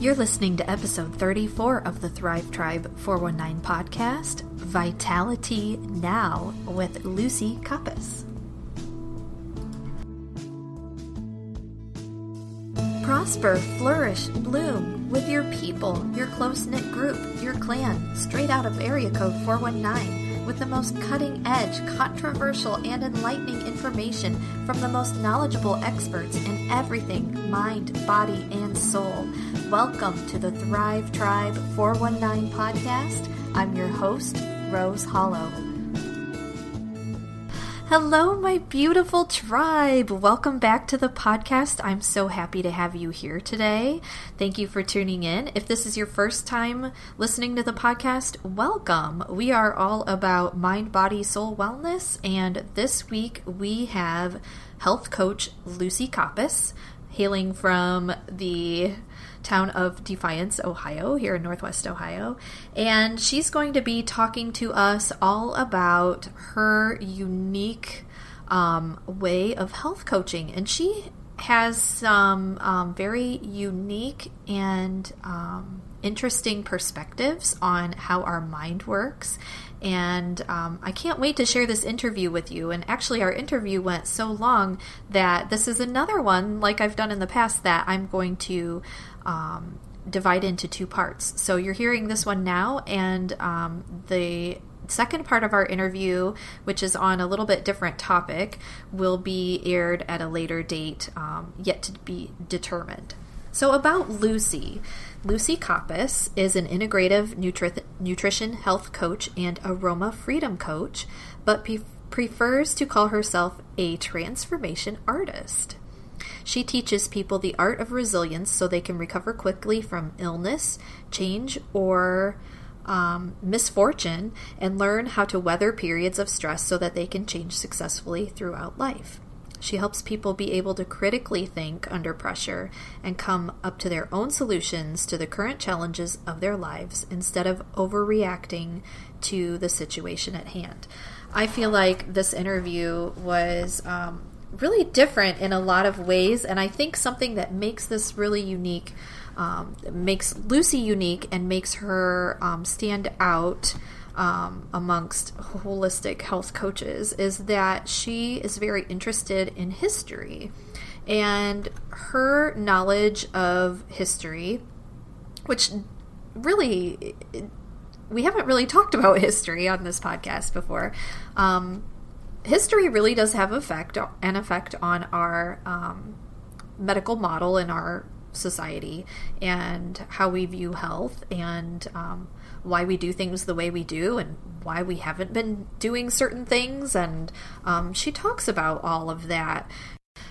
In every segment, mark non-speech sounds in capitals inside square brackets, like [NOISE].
You're listening to episode 34 of the Thrive Tribe 419 podcast, Vitality Now, with Lucy Kappas. Prosper, flourish, bloom with your people, your close knit group, your clan, straight out of area code 419 with the most cutting edge, controversial, and enlightening information from the most knowledgeable experts in everything mind, body, and soul. Welcome to the Thrive Tribe 419 podcast. I'm your host, Rose Hollow. Hello, my beautiful tribe. Welcome back to the podcast. I'm so happy to have you here today. Thank you for tuning in. If this is your first time listening to the podcast, welcome. We are all about mind, body, soul wellness, and this week we have health coach Lucy Kappas, hailing from the town of Defiance, Ohio, here in Northwest Ohio. And she's going to be talking to us all about her unique um, way of health coaching. And she has some um, very unique and um, interesting perspectives on how our mind works. And um, I can't wait to share this interview with you. And actually, our interview went so long that this is another one, like I've done in the past, that I'm going to um, divide into two parts. So you're hearing this one now, and um, the second part of our interview, which is on a little bit different topic, will be aired at a later date, um, yet to be determined. So, about Lucy. Lucy Kappas is an integrative nutri- nutrition health coach and aroma freedom coach, but pre- prefers to call herself a transformation artist. She teaches people the art of resilience so they can recover quickly from illness, change, or um, misfortune and learn how to weather periods of stress so that they can change successfully throughout life. She helps people be able to critically think under pressure and come up to their own solutions to the current challenges of their lives instead of overreacting to the situation at hand. I feel like this interview was um, really different in a lot of ways, and I think something that makes this really unique, um, makes Lucy unique, and makes her um, stand out. Um, amongst holistic health coaches is that she is very interested in history and her knowledge of history, which really we haven't really talked about [LAUGHS] history on this podcast before. Um, history really does have effect an effect on our um, medical model in our society and how we view health and um, why we do things the way we do and why we haven't been doing certain things and um, she talks about all of that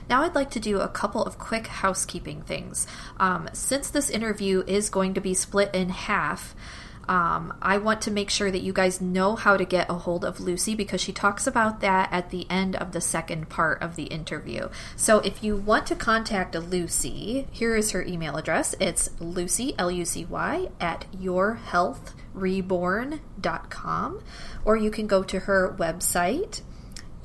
now, I'd like to do a couple of quick housekeeping things. Um, since this interview is going to be split in half, um, I want to make sure that you guys know how to get a hold of Lucy because she talks about that at the end of the second part of the interview. So if you want to contact Lucy, here is her email address. It's Lucy, L U C Y, at yourhealthreborn.com, or you can go to her website,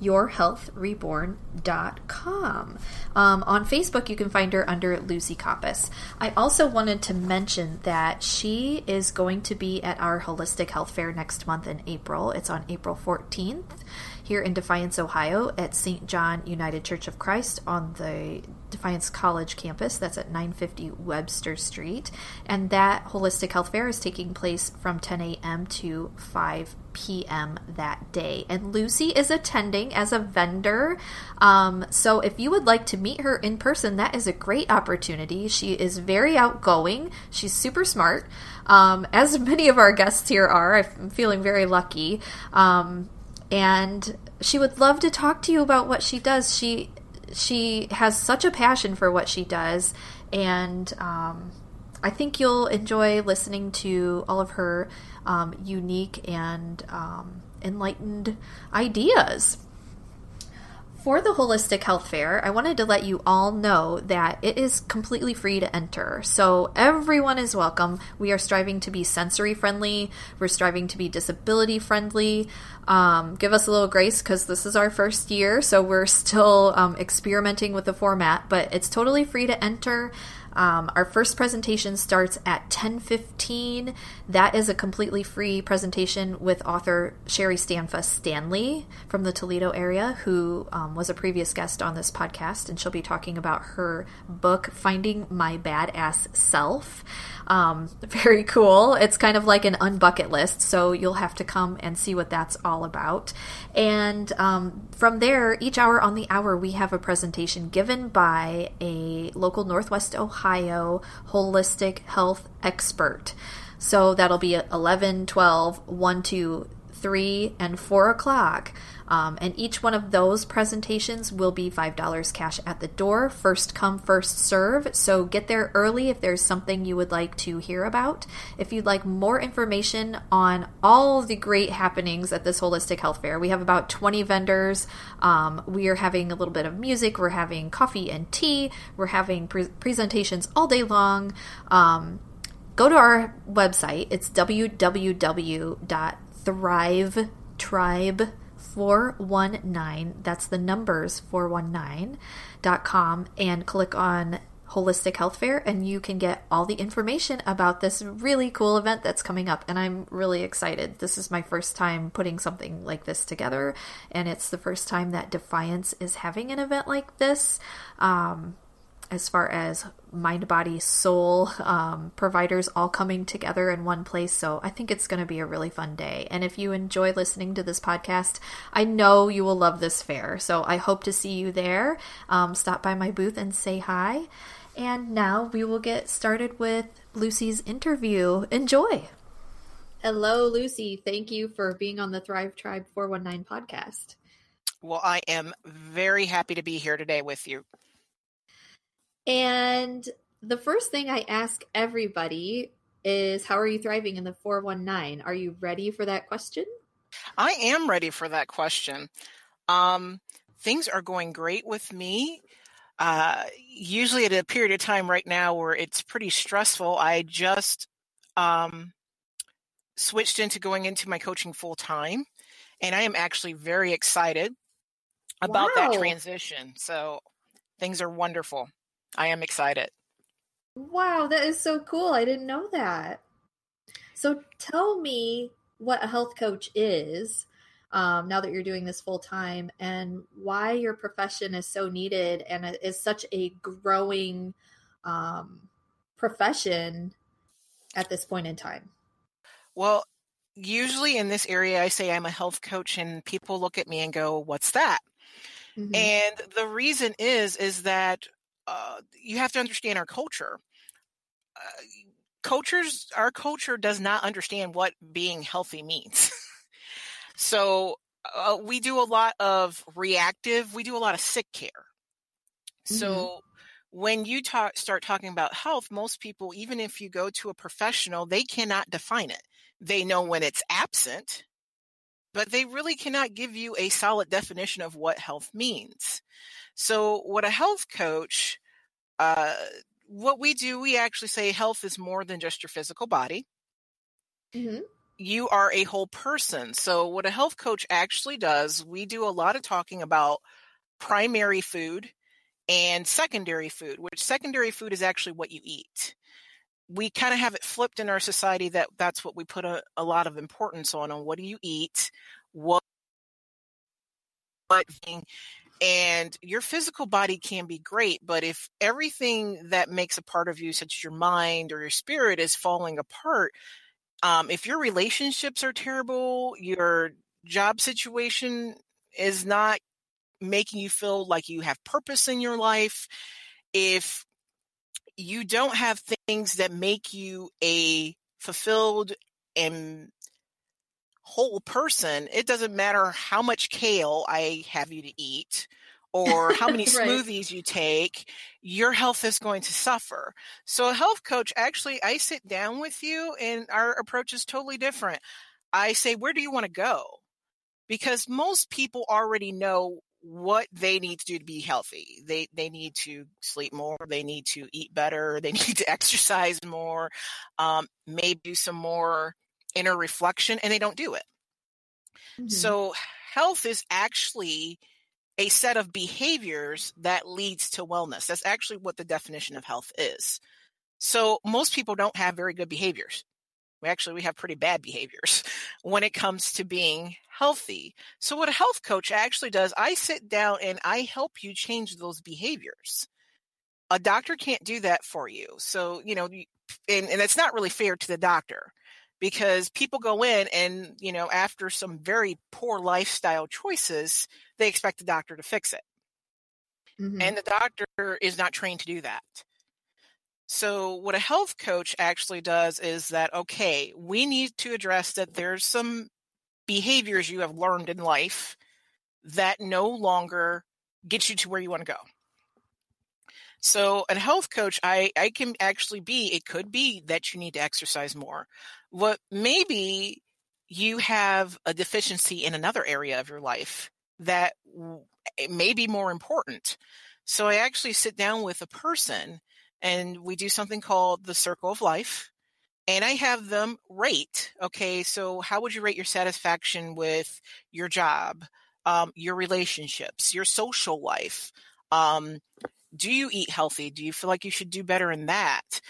yourhealthreborn.com. Um, on Facebook, you can find her under Lucy Kappas. I also wanted to mention that she is going to be at our Holistic Health Fair next month in April. It's on April 14th here in Defiance, Ohio, at St. John United Church of Christ on the Defiance College campus. That's at 950 Webster Street. And that Holistic Health Fair is taking place from 10 a.m. to 5 p.m. that day. And Lucy is attending as a vendor. Um, so if you would like to meet her in person, that is a great opportunity. She is very outgoing, she's super smart. Um, as many of our guests here are, I'm feeling very lucky. Um, and she would love to talk to you about what she does. She she has such a passion for what she does, and um, I think you'll enjoy listening to all of her um, unique and um, enlightened ideas. For the Holistic Health Fair, I wanted to let you all know that it is completely free to enter. So everyone is welcome. We are striving to be sensory friendly, we're striving to be disability friendly. Um, give us a little grace because this is our first year, so we're still um, experimenting with the format, but it's totally free to enter. Um, our first presentation starts at 10:15. That is a completely free presentation with author Sherry Stanfa Stanley from the Toledo area, who um, was a previous guest on this podcast, and she'll be talking about her book "Finding My Badass Self." Um, very cool. It's kind of like an unbucket list, so you'll have to come and see what that's all about. And um, from there, each hour on the hour, we have a presentation given by a local Northwest Ohio holistic health expert. So that'll be 11, 12, 1, 2, 3, and 4 o'clock. Um, and each one of those presentations will be $5 cash at the door. First come, first serve. So get there early if there's something you would like to hear about. If you'd like more information on all the great happenings at this holistic health fair, we have about 20 vendors. Um, we are having a little bit of music, we're having coffee and tea, we're having pre- presentations all day long. Um, go to our website. It's www.thrivetribe.com 419, that's the numbers 419.com, and click on Holistic Health Fair, and you can get all the information about this really cool event that's coming up. And I'm really excited. This is my first time putting something like this together, and it's the first time that Defiance is having an event like this. Um, as far as mind, body, soul um, providers all coming together in one place. So I think it's going to be a really fun day. And if you enjoy listening to this podcast, I know you will love this fair. So I hope to see you there. Um, stop by my booth and say hi. And now we will get started with Lucy's interview. Enjoy. Hello, Lucy. Thank you for being on the Thrive Tribe 419 podcast. Well, I am very happy to be here today with you. And the first thing I ask everybody is how are you thriving in the 419? Are you ready for that question? I am ready for that question. Um, things are going great with me. Uh, usually at a period of time right now where it's pretty stressful, I just um, switched into going into my coaching full time. And I am actually very excited about wow. that transition. So things are wonderful. I am excited. Wow, that is so cool. I didn't know that. So tell me what a health coach is um, now that you're doing this full time and why your profession is so needed and is such a growing um, profession at this point in time. Well, usually in this area, I say I'm a health coach, and people look at me and go, What's that? Mm-hmm. And the reason is, is that uh, you have to understand our culture. Uh, cultures, our culture does not understand what being healthy means. [LAUGHS] so uh, we do a lot of reactive. We do a lot of sick care. Mm-hmm. So when you talk, start talking about health, most people, even if you go to a professional, they cannot define it. They know when it's absent, but they really cannot give you a solid definition of what health means. So, what a health coach, uh, what we do, we actually say health is more than just your physical body. Mm-hmm. You are a whole person. So, what a health coach actually does, we do a lot of talking about primary food and secondary food, which secondary food is actually what you eat. We kind of have it flipped in our society that that's what we put a, a lot of importance on on what do you eat, what what and your physical body can be great, but if everything that makes a part of you, such as your mind or your spirit, is falling apart, um, if your relationships are terrible, your job situation is not making you feel like you have purpose in your life, if you don't have things that make you a fulfilled and whole person, it doesn't matter how much kale I have you to eat or how many [LAUGHS] right. smoothies you take, your health is going to suffer. So, a health coach actually, I sit down with you, and our approach is totally different. I say, Where do you want to go? Because most people already know what they need to do to be healthy. They they need to sleep more. They need to eat better. They [LAUGHS] need to exercise more. Um, maybe do some more inner reflection, and they don't do it. Mm-hmm. So health is actually a set of behaviors that leads to wellness. That's actually what the definition of health is. So most people don't have very good behaviors. We actually we have pretty bad behaviors [LAUGHS] when it comes to being healthy. So what a health coach actually does, I sit down and I help you change those behaviors. A doctor can't do that for you. So, you know, and, and it's not really fair to the doctor because people go in and, you know, after some very poor lifestyle choices, they expect the doctor to fix it. Mm-hmm. And the doctor is not trained to do that. So, what a health coach actually does is that, okay, we need to address that there's some behaviors you have learned in life that no longer get you to where you want to go. So, a health coach, I, I can actually be, it could be that you need to exercise more. What maybe you have a deficiency in another area of your life that may be more important. So, I actually sit down with a person and we do something called the circle of life and I have them rate. Okay, so how would you rate your satisfaction with your job, um, your relationships, your social life? Um, do you eat healthy? Do you feel like you should do better in that?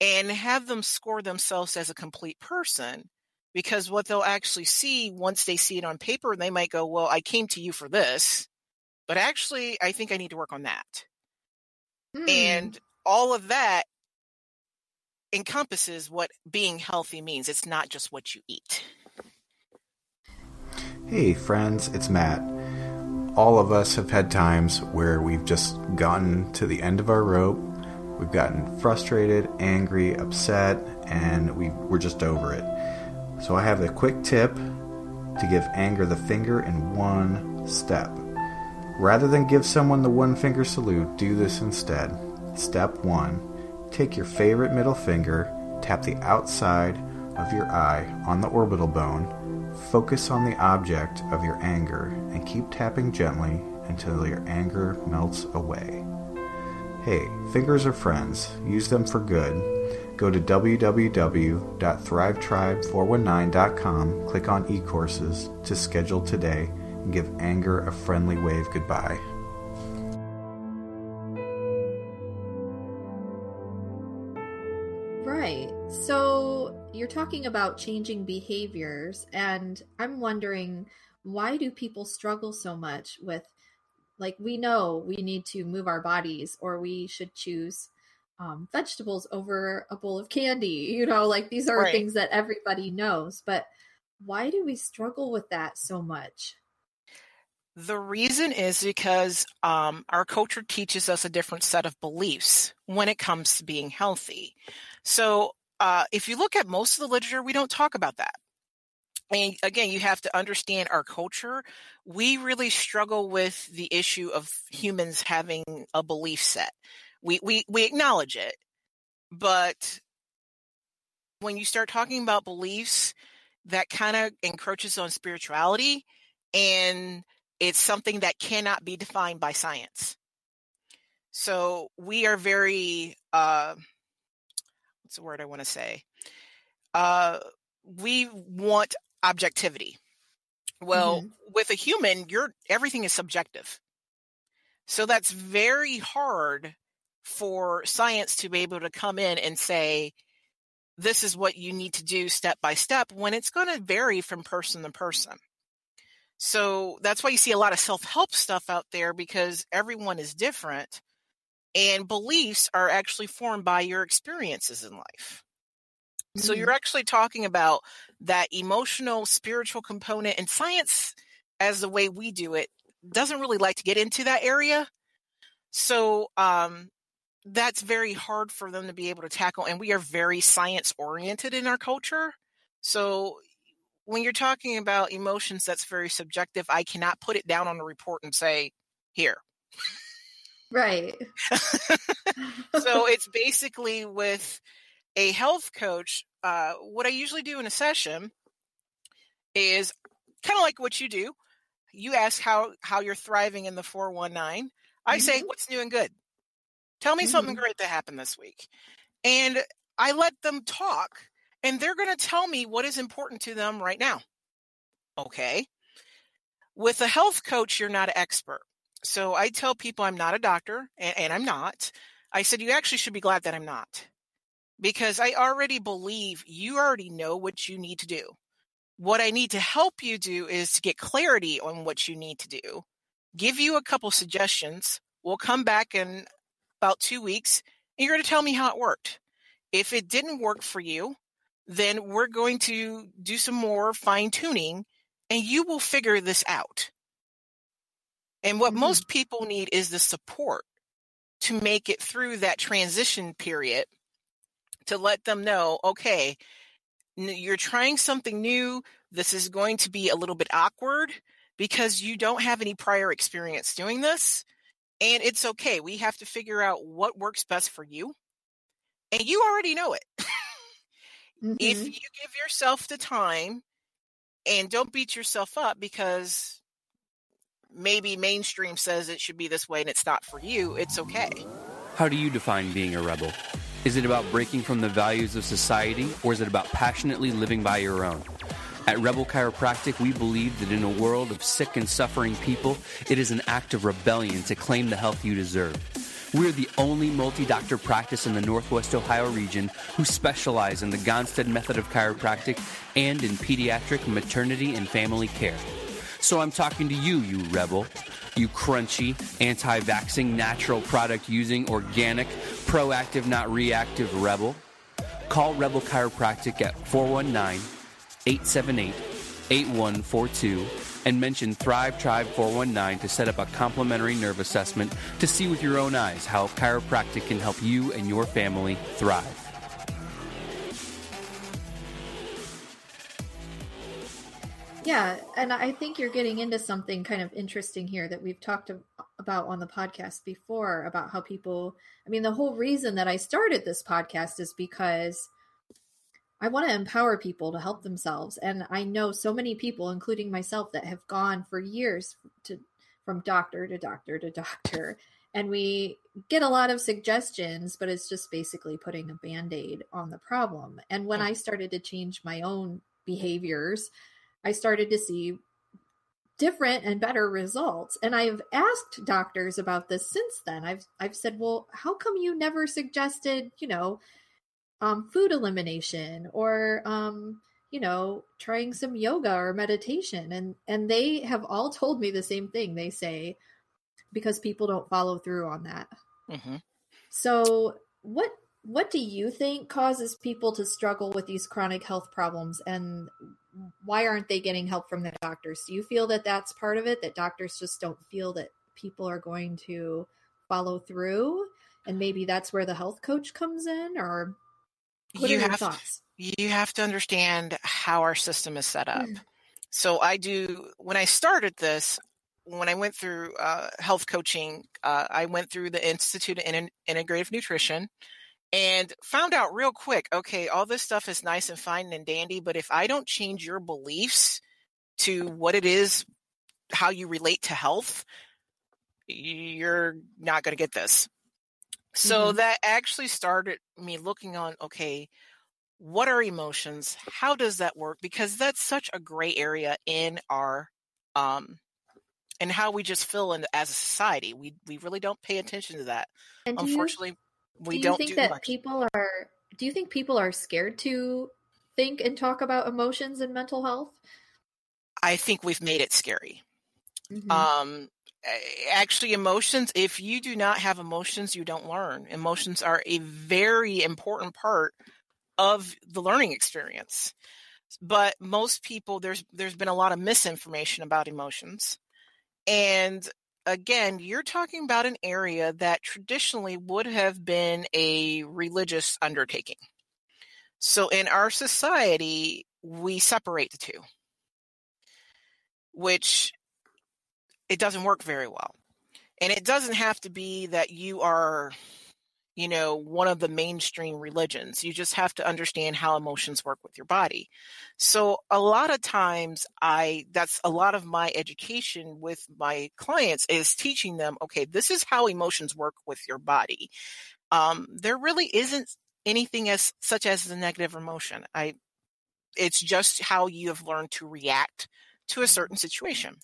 And have them score themselves as a complete person. Because what they'll actually see once they see it on paper, they might go, Well, I came to you for this, but actually, I think I need to work on that. Mm. And all of that encompasses what being healthy means. It's not just what you eat. Hey, friends, it's Matt. All of us have had times where we've just gotten to the end of our rope. We've gotten frustrated, angry, upset, and we, we're just over it. So, I have a quick tip to give anger the finger in one step. Rather than give someone the one finger salute, do this instead. Step 1 Take your favorite middle finger, tap the outside of your eye on the orbital bone, focus on the object of your anger, and keep tapping gently until your anger melts away. Hey, fingers are friends. Use them for good. Go to www.thrivetribe419.com, click on e-courses to schedule today, and give anger a friendly wave goodbye. Talking about changing behaviors, and I'm wondering why do people struggle so much with, like, we know we need to move our bodies or we should choose um, vegetables over a bowl of candy. [LAUGHS] You know, like these are right. things that everybody knows, but why do we struggle with that so much? The reason is because um, our culture teaches us a different set of beliefs when it comes to being healthy. So, uh, if you look at most of the literature, we don't talk about that. And again, you have to understand our culture. We really struggle with the issue of humans having a belief set. We we we acknowledge it, but when you start talking about beliefs, that kind of encroaches on spirituality, and it's something that cannot be defined by science. So we are very uh, what's the word I want to say? Uh, we want objectivity. Well, mm-hmm. with a human, you're everything is subjective. So that's very hard for science to be able to come in and say, this is what you need to do step by step when it's going to vary from person to person. So that's why you see a lot of self help stuff out there because everyone is different and beliefs are actually formed by your experiences in life. Mm-hmm. So you're actually talking about that emotional, spiritual component, and science, as the way we do it, doesn't really like to get into that area. So um, that's very hard for them to be able to tackle. And we are very science oriented in our culture. So when you're talking about emotions, that's very subjective. I cannot put it down on a report and say, here. Right. [LAUGHS] [LAUGHS] so it's basically with a health coach. Uh, what I usually do in a session is kind of like what you do. You ask how how you're thriving in the 419. I mm-hmm. say, what's new and good? Tell me mm-hmm. something great that happened this week. And I let them talk, and they're going to tell me what is important to them right now. Okay. With a health coach, you're not an expert. So I tell people I'm not a doctor, and, and I'm not. I said, you actually should be glad that I'm not. Because I already believe you already know what you need to do. What I need to help you do is to get clarity on what you need to do, give you a couple suggestions. We'll come back in about two weeks, and you're going to tell me how it worked. If it didn't work for you, then we're going to do some more fine tuning and you will figure this out. And what mm-hmm. most people need is the support to make it through that transition period to let them know, okay, you're trying something new. This is going to be a little bit awkward because you don't have any prior experience doing this. And it's okay. We have to figure out what works best for you. And you already know it. [LAUGHS] Mm-hmm. If you give yourself the time and don't beat yourself up because maybe mainstream says it should be this way and it's not for you, it's okay. How do you define being a rebel? Is it about breaking from the values of society or is it about passionately living by your own? At Rebel Chiropractic, we believe that in a world of sick and suffering people, it is an act of rebellion to claim the health you deserve. We're the only multi doctor practice in the Northwest Ohio region who specialize in the Gonstead method of chiropractic and in pediatric, maternity, and family care. So I'm talking to you, you rebel. You crunchy, anti vaxxing, natural product using, organic, proactive, not reactive rebel. Call Rebel Chiropractic at 419 878 8142 and mention Thrive Tribe 419 to set up a complimentary nerve assessment to see with your own eyes how chiropractic can help you and your family thrive. Yeah, and I think you're getting into something kind of interesting here that we've talked about on the podcast before about how people, I mean, the whole reason that I started this podcast is because I want to empower people to help themselves. And I know so many people, including myself, that have gone for years to from doctor to doctor to doctor. And we get a lot of suggestions, but it's just basically putting a band aid on the problem. And when I started to change my own behaviors, I started to see different and better results. And I've asked doctors about this since then. I've I've said, "Well, how come you never suggested, you know, um, food elimination or um, you know trying some yoga or meditation and and they have all [LAUGHS] told me the same thing they say because people don't follow through on that mm-hmm. so what what do you think causes people to struggle with these chronic health problems and why aren't they getting help from the doctors do you feel that that's part of it that doctors just don't feel that people are going to follow through and maybe that's where the health coach comes in or what you are your have thoughts? you have to understand how our system is set up. Mm. So I do when I started this, when I went through uh, health coaching, uh, I went through the Institute of In- Integrative Nutrition and found out real quick. Okay, all this stuff is nice and fine and dandy, but if I don't change your beliefs to what it is, how you relate to health, you're not going to get this. So mm-hmm. that actually started me looking on, okay, what are emotions? How does that work? Because that's such a gray area in our um and how we just feel in as a society. We we really don't pay attention to that. And Unfortunately, we do don't think do that much. people are do you think people are scared to think and talk about emotions and mental health? I think we've made it scary. Mm-hmm. Um actually emotions if you do not have emotions you don't learn emotions are a very important part of the learning experience but most people there's there's been a lot of misinformation about emotions and again you're talking about an area that traditionally would have been a religious undertaking so in our society we separate the two which it doesn't work very well. And it doesn't have to be that you are, you know, one of the mainstream religions. You just have to understand how emotions work with your body. So a lot of times I that's a lot of my education with my clients is teaching them, okay, this is how emotions work with your body. Um, there really isn't anything as such as a negative emotion. I it's just how you have learned to react to a certain situation.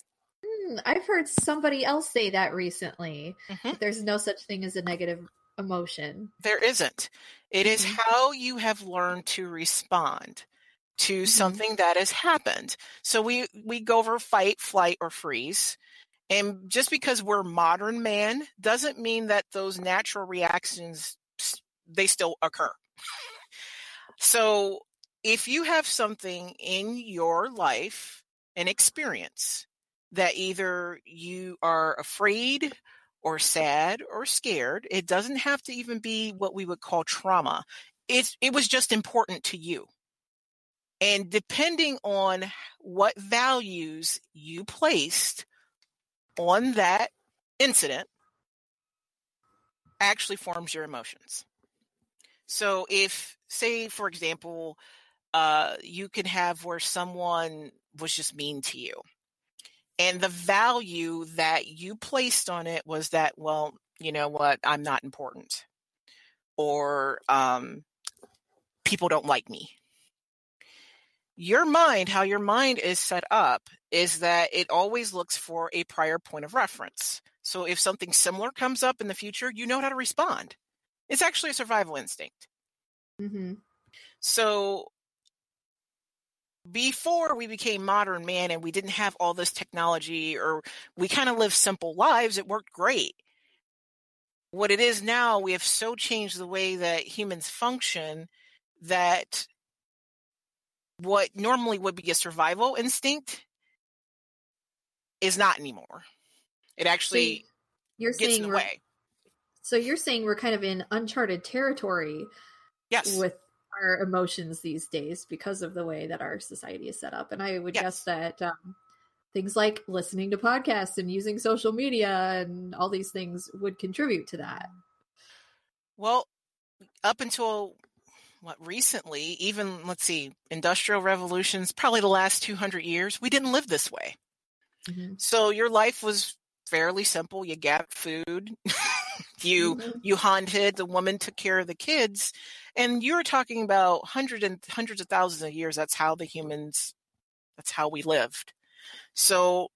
Hmm, I've heard somebody else say that recently. Mm-hmm. That there's no such thing as a negative emotion. There isn't. It mm-hmm. how you have learned to respond to mm-hmm. something that has happened. So we we go over fight, flight, or freeze. And just because we're modern man doesn't mean that those natural reactions they still occur. so if you have something in your life, an experience that either you are afraid or sad or scared, it doesn't have to even be what we would call trauma. It's, it was just important to you. And depending on what values you placed on that incident, actually forms your emotions. So if, say, for example, uh, you can have where someone was just mean to you. And the value that you placed on it was that, well, you know what, I'm not important. Or um, people don't like me. Your mind, how your mind is set up, is that it always looks for a prior point of reference. So if something similar comes up in the future, you know how to respond. It's actually a survival instinct. Mm-hmm. So before we became modern man and we didn't have all this technology or we kind of lived simple lives, it worked great. What it is now, we have so changed the way that humans function that what normally would be a survival instinct is not anymore. It actually so you're gets saying in the way. So you're saying we're kind of in uncharted territory. Yes. With our emotions these days because of the way that our society is set up. And I would yes. guess that um, things like listening to podcasts and using social media and all these things would contribute to that. Well, up until what recently, even let's see, industrial revolutions, probably the last 200 years, we didn't live this way. Mm-hmm. So your life was fairly simple. You got food, [LAUGHS] you mm-hmm. you hunted, the woman took care of the kids, and you're talking about hundreds and hundreds of thousands of years. That's how the humans, that's how we lived. So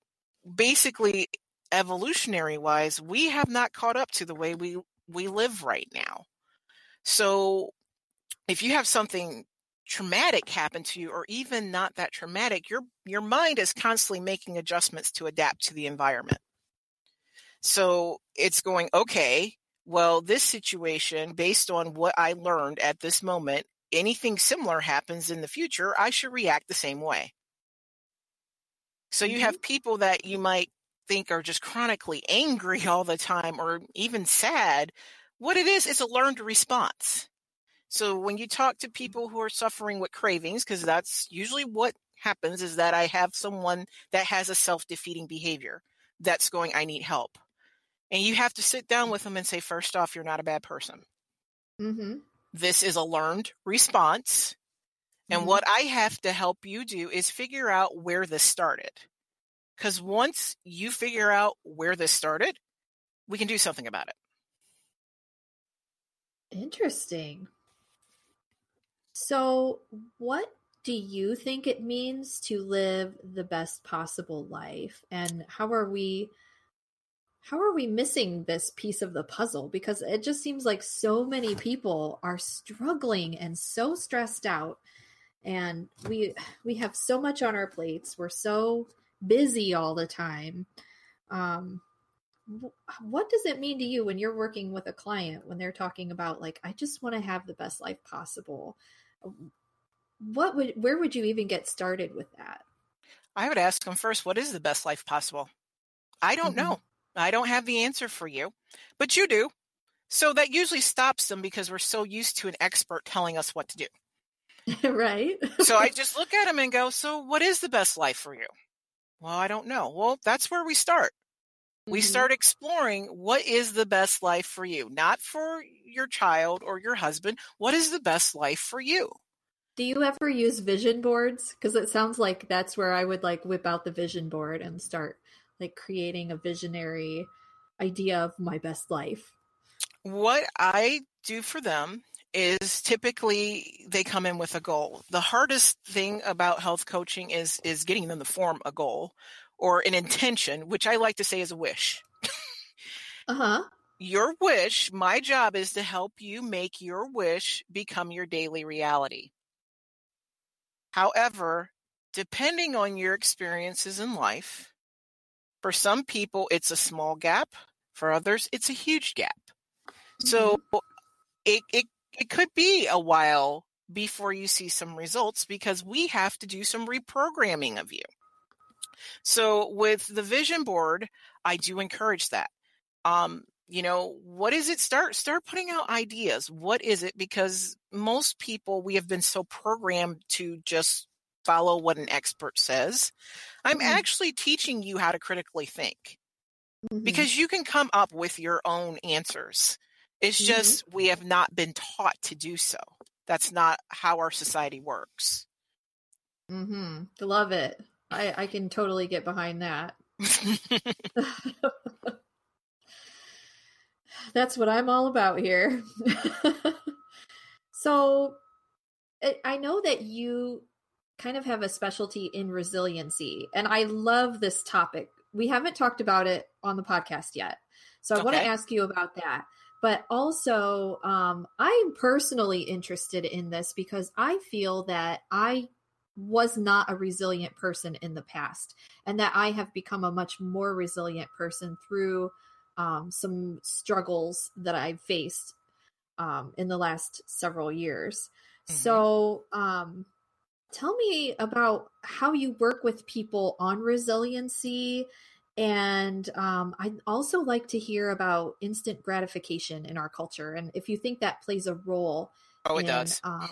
basically, evolutionary wise, we have not caught up to the way we we live right now. So if you have something traumatic happen to you or even not that traumatic your your mind is constantly making adjustments to adapt to the environment so it's going okay well, this situation, based on what I learned at this moment, anything similar happens in the future, I should react the same way. So you mm-hmm. have people that you might think are just chronically angry [LAUGHS] all the time or even sad. What it is, it's a learned response. So when you talk to people who are suffering with cravings, because that's usually what happens is that I have someone that has a self defeating behavior that's going, I need help. And you have to sit down with them and say, first off, you're not a bad person. Mm-hmm. This is a learned response. And mm-hmm. what I have to help you do is figure out where this started. Because once you figure out where this started, we can do something about it. Interesting. So, what do you think it means to live the best possible life? And how are we how are we missing this piece of the puzzle? Because it just seems like so many people are struggling and so stressed out. And we we have so much on our plates. We're so busy all the time. Um, what does it mean to you when you're working with a client when they're talking about like I just want to have the best life possible? What would where would you even get started with that? I would ask them first, what is the best life possible? I don't mm-hmm. know. I don't have the answer for you, but you do. So that usually stops them because we're so used to an expert telling us what to do. [LAUGHS] right. so I [LAUGHS] just look at them and go, So what is the best life for you? Well, I don't know. Well, that's where we start. Mm-hmm. We start exploring what is the best life for you, not for your child or your husband. What is the best life for you? Do you ever use vision boards? Because it sounds like that's where I would like whip out the vision board and start like creating a visionary idea of my best life? What I do for them is typically they come in with a goal. The hardest thing about health coaching is is getting them to form a goal or an intention, which I like to say is a wish. uh huh. Your wish, my job is to help you make your wish become your daily reality. However, depending on your experiences in life, for some people it's a small gap, for others it's a huge gap. Mm-hmm. So it, it it could be a while before you see some results because we have to do some reprogramming of you. So with the vision board, I do encourage that. Um, you know, what is it? Start start putting out ideas. What is it? Because most people we have been so programmed to just follow what an expert says. I'm mm-hmm. actually teaching you how to critically think. Mm-hmm. Because you can come up with your own answers. It's mm-hmm. just we have not been taught to do so. That's not how our society works. Mm-hmm. Love it. I I can totally get behind that. [LAUGHS] [LAUGHS] That's what I'm all about here. [LAUGHS] so I know that you kind of have a specialty in resiliency, and I love this topic. We haven't talked about it on the podcast yet. So I okay. want to ask you about that. But also, um, I'm personally interested in this because I feel that I was not a resilient person in the past and that I have become a much more resilient person through um, some struggles that I've faced um, in the last several years. Mm-hmm. So, um, tell me about how you work with people on resiliency and um, I'd also like to hear about instant gratification in our culture, and if you think that plays a role. Oh, it in, does. Um,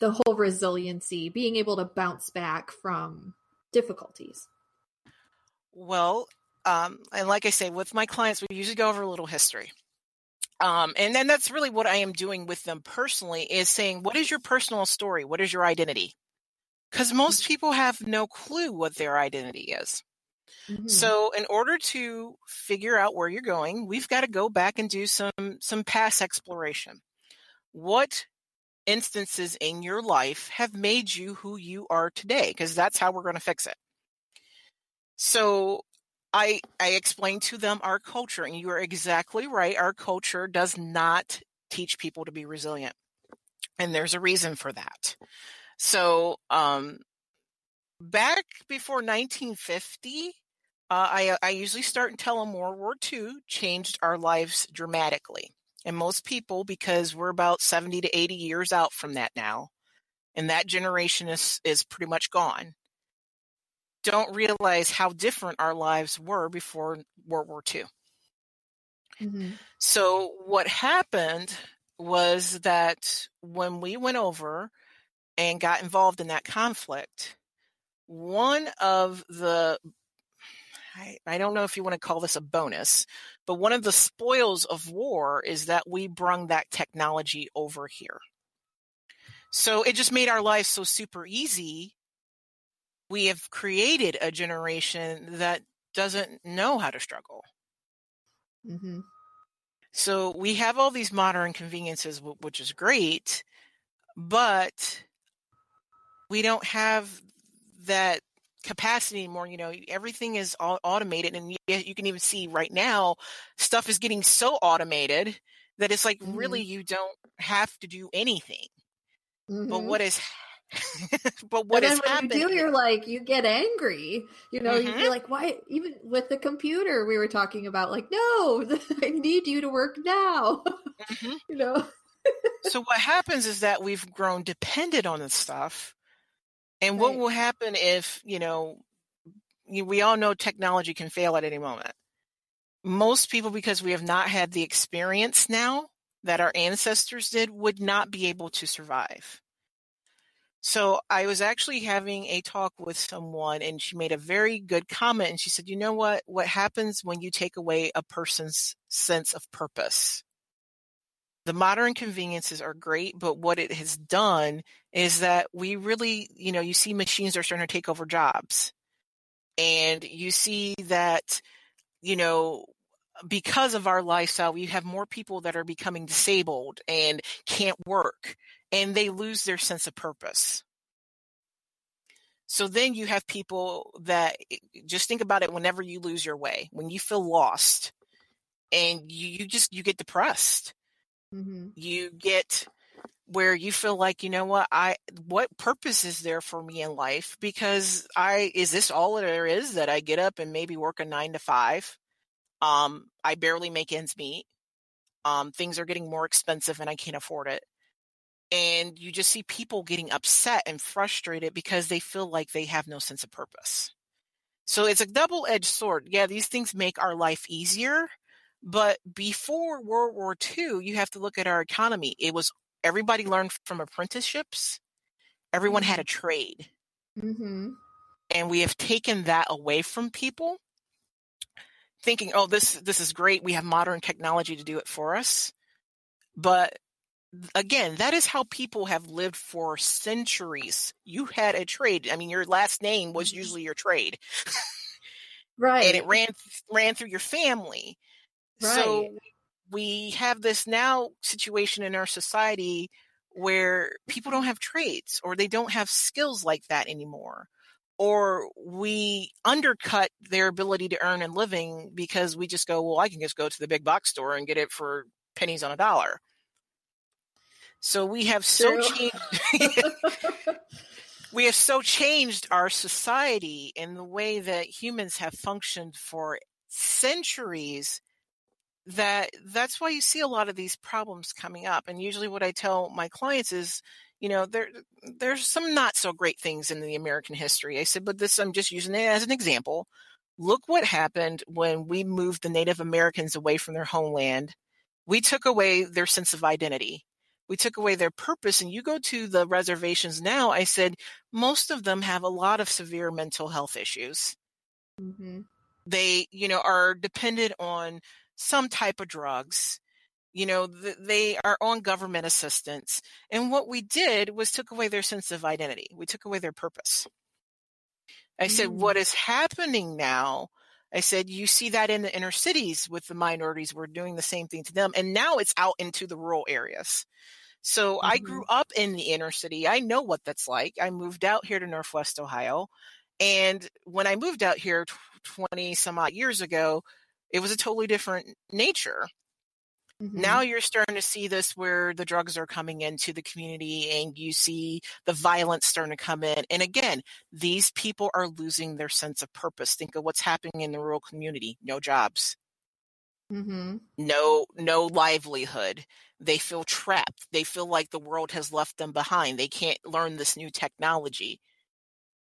the whole resiliency, being able to bounce back from difficulties. Well, um, and like I say, with my clients, we usually go over a little history. Um, and then that's really what I am doing with them personally is saying, what is your personal story? What is your identity? Because most mm-hmm. people have no clue what their identity is. Mm-hmm. So in order to figure out where you're going, we've got to go back and do some some past exploration. What instances in your life have made you who you are today because that's how we're going to fix it. So I I explained to them our culture and you are exactly right. Our culture does not teach people to be resilient. And there's a reason for that. So um back before 1950, uh, I, I usually start and tell them World War II changed our lives dramatically. And most people, because we're about 70 to 80 years out from that now, and that generation is, is pretty much gone, don't realize how different our lives were before World War II. Mm-hmm. So, what happened was that when we went over and got involved in that conflict, one of the I, I don't know if you want to call this a bonus, but one of the spoils of war is that we brung that technology over here. So it just made our lives so super easy. We have created a generation that doesn't know how to struggle. Mm-hmm. So we have all these modern conveniences, which is great, but we don't have that capacity anymore. You know, everything is all automated, and you, can even see right now stuff is getting so automated that it's like mm-hmm. really you don't have to do anything. Mm-hmm. But what is [LAUGHS] but what and is happening? You do, you're like you get angry. You know, mm-hmm. you'd be mm-hmm. like, why? Even with the computer, we were talking about like, no, [LAUGHS] I need you to work now. Mm-hmm. [LAUGHS] you know. so what happens is that we've grown dependent on this stuff and what will happen if, you know, we all know technology can fail at any moment. Most people, because we have not had the experience now that our ancestors did, would not be able to survive. So I was actually having a talk with someone and she made a very good comment and she said, you know what, what happens when you take away a person's sense of purpose? the modern conveniences are great, but what it has done is that we really, you know, you see machines are starting to take over jobs. And you see that, you know, because of our lifestyle, we have more people that are becoming disabled and can't work and they lose their sense of purpose. So then you have people that just think about it whenever you lose your way, when you feel lost and you, you just you get depressed. Mm-hmm. You get where you feel like, you know what, I what purpose is there for me in life? Because I is this all there is that I get up and maybe work a nine to five? Um, I barely make ends meet. Um, things are getting more expensive and I can't afford it. And you just see people getting upset and frustrated because they feel like they have no sense of purpose. So it's a double edged sword. Yeah, these things make our life easier. But before World War II, you have to look at our economy. It was everybody learned from apprenticeships. Everyone had a mm-hmm. trade. Mm-hmm. And we have taken that away from people thinking, oh, this, this is great. We have modern technology to do it for us. But again, that is how people have lived for centuries. You had a trade. I mean, your last name was mm-hmm. usually your trade. right. And it ran, ran through your family. Right. So we have this now situation in our society where people don't have trades or they don't have skills like that anymore or we undercut their ability to earn a living because we just go well i can just go to the big box store and get it for pennies on a dollar so we have so changed [LAUGHS] we have so changed our society in the way that humans have functioned for centuries that that's why you see a lot of these problems coming up. And usually what I tell my clients is, you know, there there's some not so great things in the American history. I said, but this I'm just using it as an example. Look what happened when we moved the Native Americans away from their homeland. We took away their sense of identity. We took away their purpose. And you go to the reservations now, I said, most of them have a lot of severe mental health issues. Mm-hmm. They, you know, are dependent on some type of drugs. You know, th- they are on government assistance. And what we did was took away their sense of identity. We took away their purpose. I mm. said, what mm. happening now? I said, you see that in the inner cities with the minorities. We're doing the same thing to them. And now it's out into the rural areas. So mm-hmm. I grew up in the inner city. I know what that's like. I moved out here to Northwest Ohio. And when I moved out here 20 some odd years ago, it was a totally different nature. Mm-hmm. Now you're starting to see this where the drugs are coming into the community and you see the violence starting to come in. And again, these people are losing their sense of purpose. Think of what's happening in the rural community. No jobs. Mm-hmm. No, no livelihood. They feel trapped. They feel like the world has left them behind. They can't learn this new technology.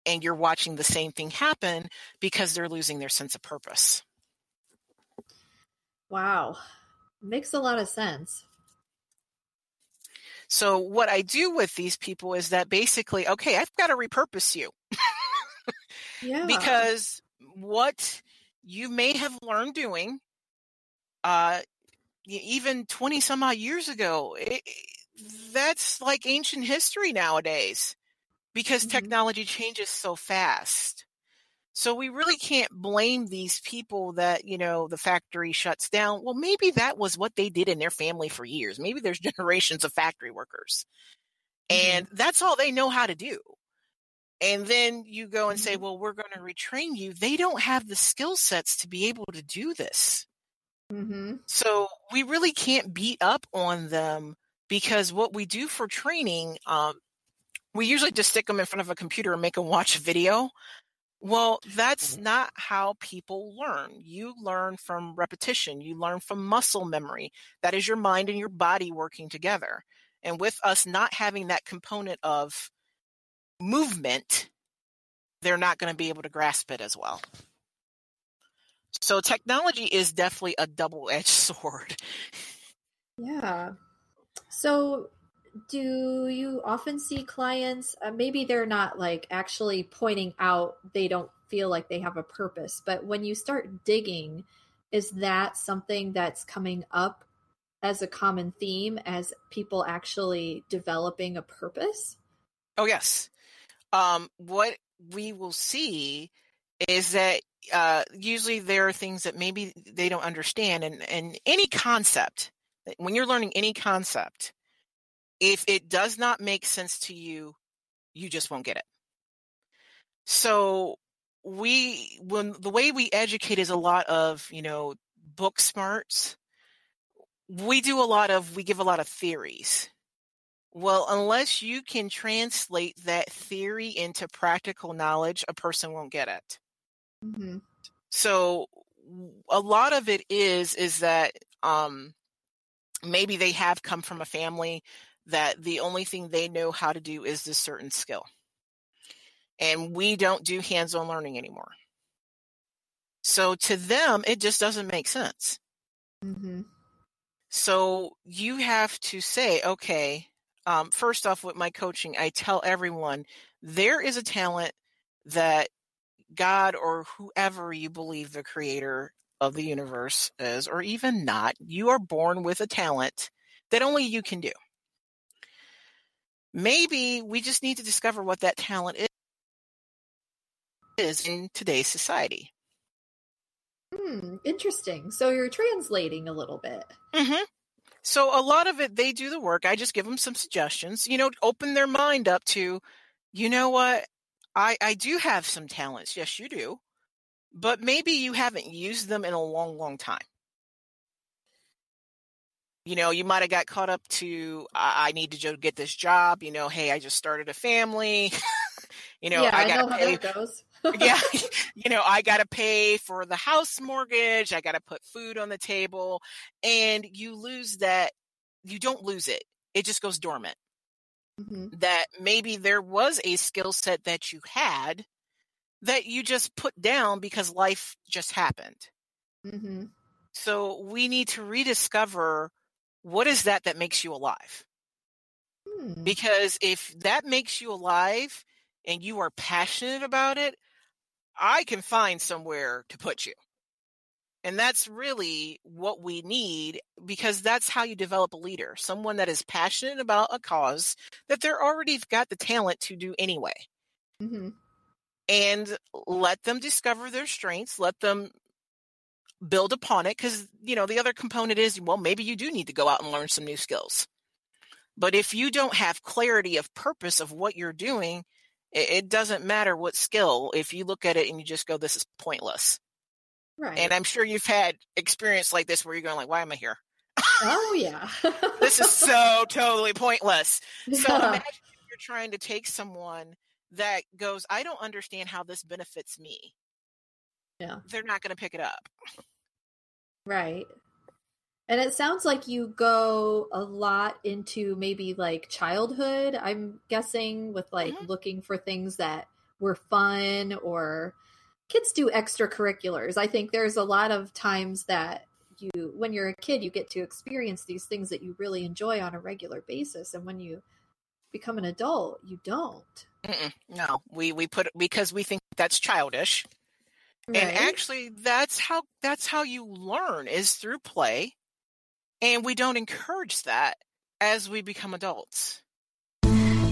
And you're watching the same thing happen because they're losing their sense of purpose. Wow. Makes a lot of sense. So what I do with these people is that basically, okay, I've got to repurpose you. [LAUGHS] yeah. Because what you may have learned doing, uh, even 20 some odd years ago, it, that's like ancient history nowadays because mm-hmm. technology changes so fast. So we really can't blame these people that, you know, the factory shuts down. Well, maybe that was what they did in their family for years. Maybe there's [LAUGHS] generations of factory workers. Mm-hmm. And that's all they know how to do. And then you go and say, mm-hmm. well, we're going to retrain you. They don't have the skill sets to be able to do this. Mm-hmm. So we really can't beat up on them because what we do for training, um, we usually just stick them in front of a computer and make them watch a video. Well, that's mm-hmm. not how people learn. You learn from repetition. You learn from muscle memory. That is your mind and your body working together. And with us not having that component of movement, they're not going to be able to grasp it as well. So technology is definitely a double edged [LAUGHS] sword. Yeah. So do you often see clients uh, maybe they're not like actually pointing out they don't feel like they have a purpose but when you start digging is that something that's coming up as a common theme as people actually developing a purpose? Oh yes. Um, what we will see is that uh, usually there are things that maybe they don't understand and, and any concept when you're learning any concept if it does not make sense to you, you just won't get it. So we when the way we educate is a lot of you know book smarts we do a lot of we give a lot of theories well unless you can translate that theory into practical knowledge a person won't get it mm-hmm. so a lot of it is is that um maybe they have come from a family that the only thing they know how to do is this certain skill and we don't do hands-on learning anymore. So to them, it just doesn't make sense. Mm-hmm. So you have to say, okay, um, first off, with my coaching, I tell everyone there is a talent that God or whoever you believe the creator of the universe is, or even not, you are born with a talent that only you can do. Maybe we just need to discover what that talent is is in today's society. Hmm, interesting. So you're translating a little bit. Mm-hmm. So a lot of it, they do the work. I just give them some suggestions. You know, open their mind up to, you know what, I I do have some talents. Yes, you do, but maybe you haven't used them in a long, long time. You know, you might have got caught up to I, I need to get this job. You know, hey, I just started a family. [LAUGHS] you know, yeah, I got to pay. [LAUGHS] yeah, [LAUGHS] you know, I got to pay for the house mortgage, I got to put food on the table, and you lose that. You don't lose it; it just goes dormant. Mm-hmm. That maybe there was a skill set that you had that you just put down because life just happened. Mm-hmm. So we need to rediscover what is that that makes you alive. Hmm. Because if that makes you alive and you are passionate about it, I can find somewhere to put you. And that's really what we need because that's how you develop a leader, someone that is passionate about a cause that they're already got the talent to do anyway. Mm-hmm. And let them discover their strengths, let them build upon it because, you know, the other component is, well, maybe you do need to go out and learn some new skills. But if you don't have clarity of purpose of what you're doing, it, it doesn't matter what skill if you look at it and you just go, this is pointless. Right. And I'm sure you've had experience like this where you're going like, why am I here? Oh yeah. [LAUGHS] this is so totally pointless. [LAUGHS] So imagine if you're trying to take someone that goes, I don't understand how this benefits me. Yeah. They're not going to pick it up. Right. And it sounds like you go a lot into maybe like childhood, I'm guessing, with like mm-hmm. looking for things that were fun or kids do extracurriculars. I think there's a lot of times that you, when you're a kid, you get to experience these things that you really enjoy on a regular basis. And when you become an adult, you don't. Mm-mm, no, we, we put, because we think that's childish. Right. And actually that's how, that's how you learn is through play and we don't encourage that as we become adults.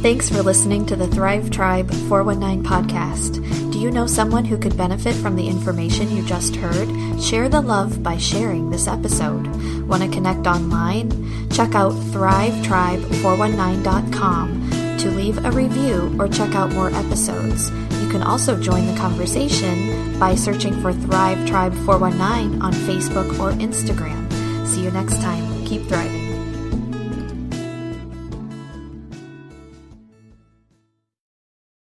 Thanks for listening to the Thrive Tribe 419 podcast. Do you know someone who could benefit from the information you just heard? Share the love by sharing this episode. Want to connect online? Check out thrivetribe419.com to leave a review or check out more episodes. You can also join the conversation by searching for Thrive Tribe 419 on Facebook or Instagram. See you next time. Keep thriving.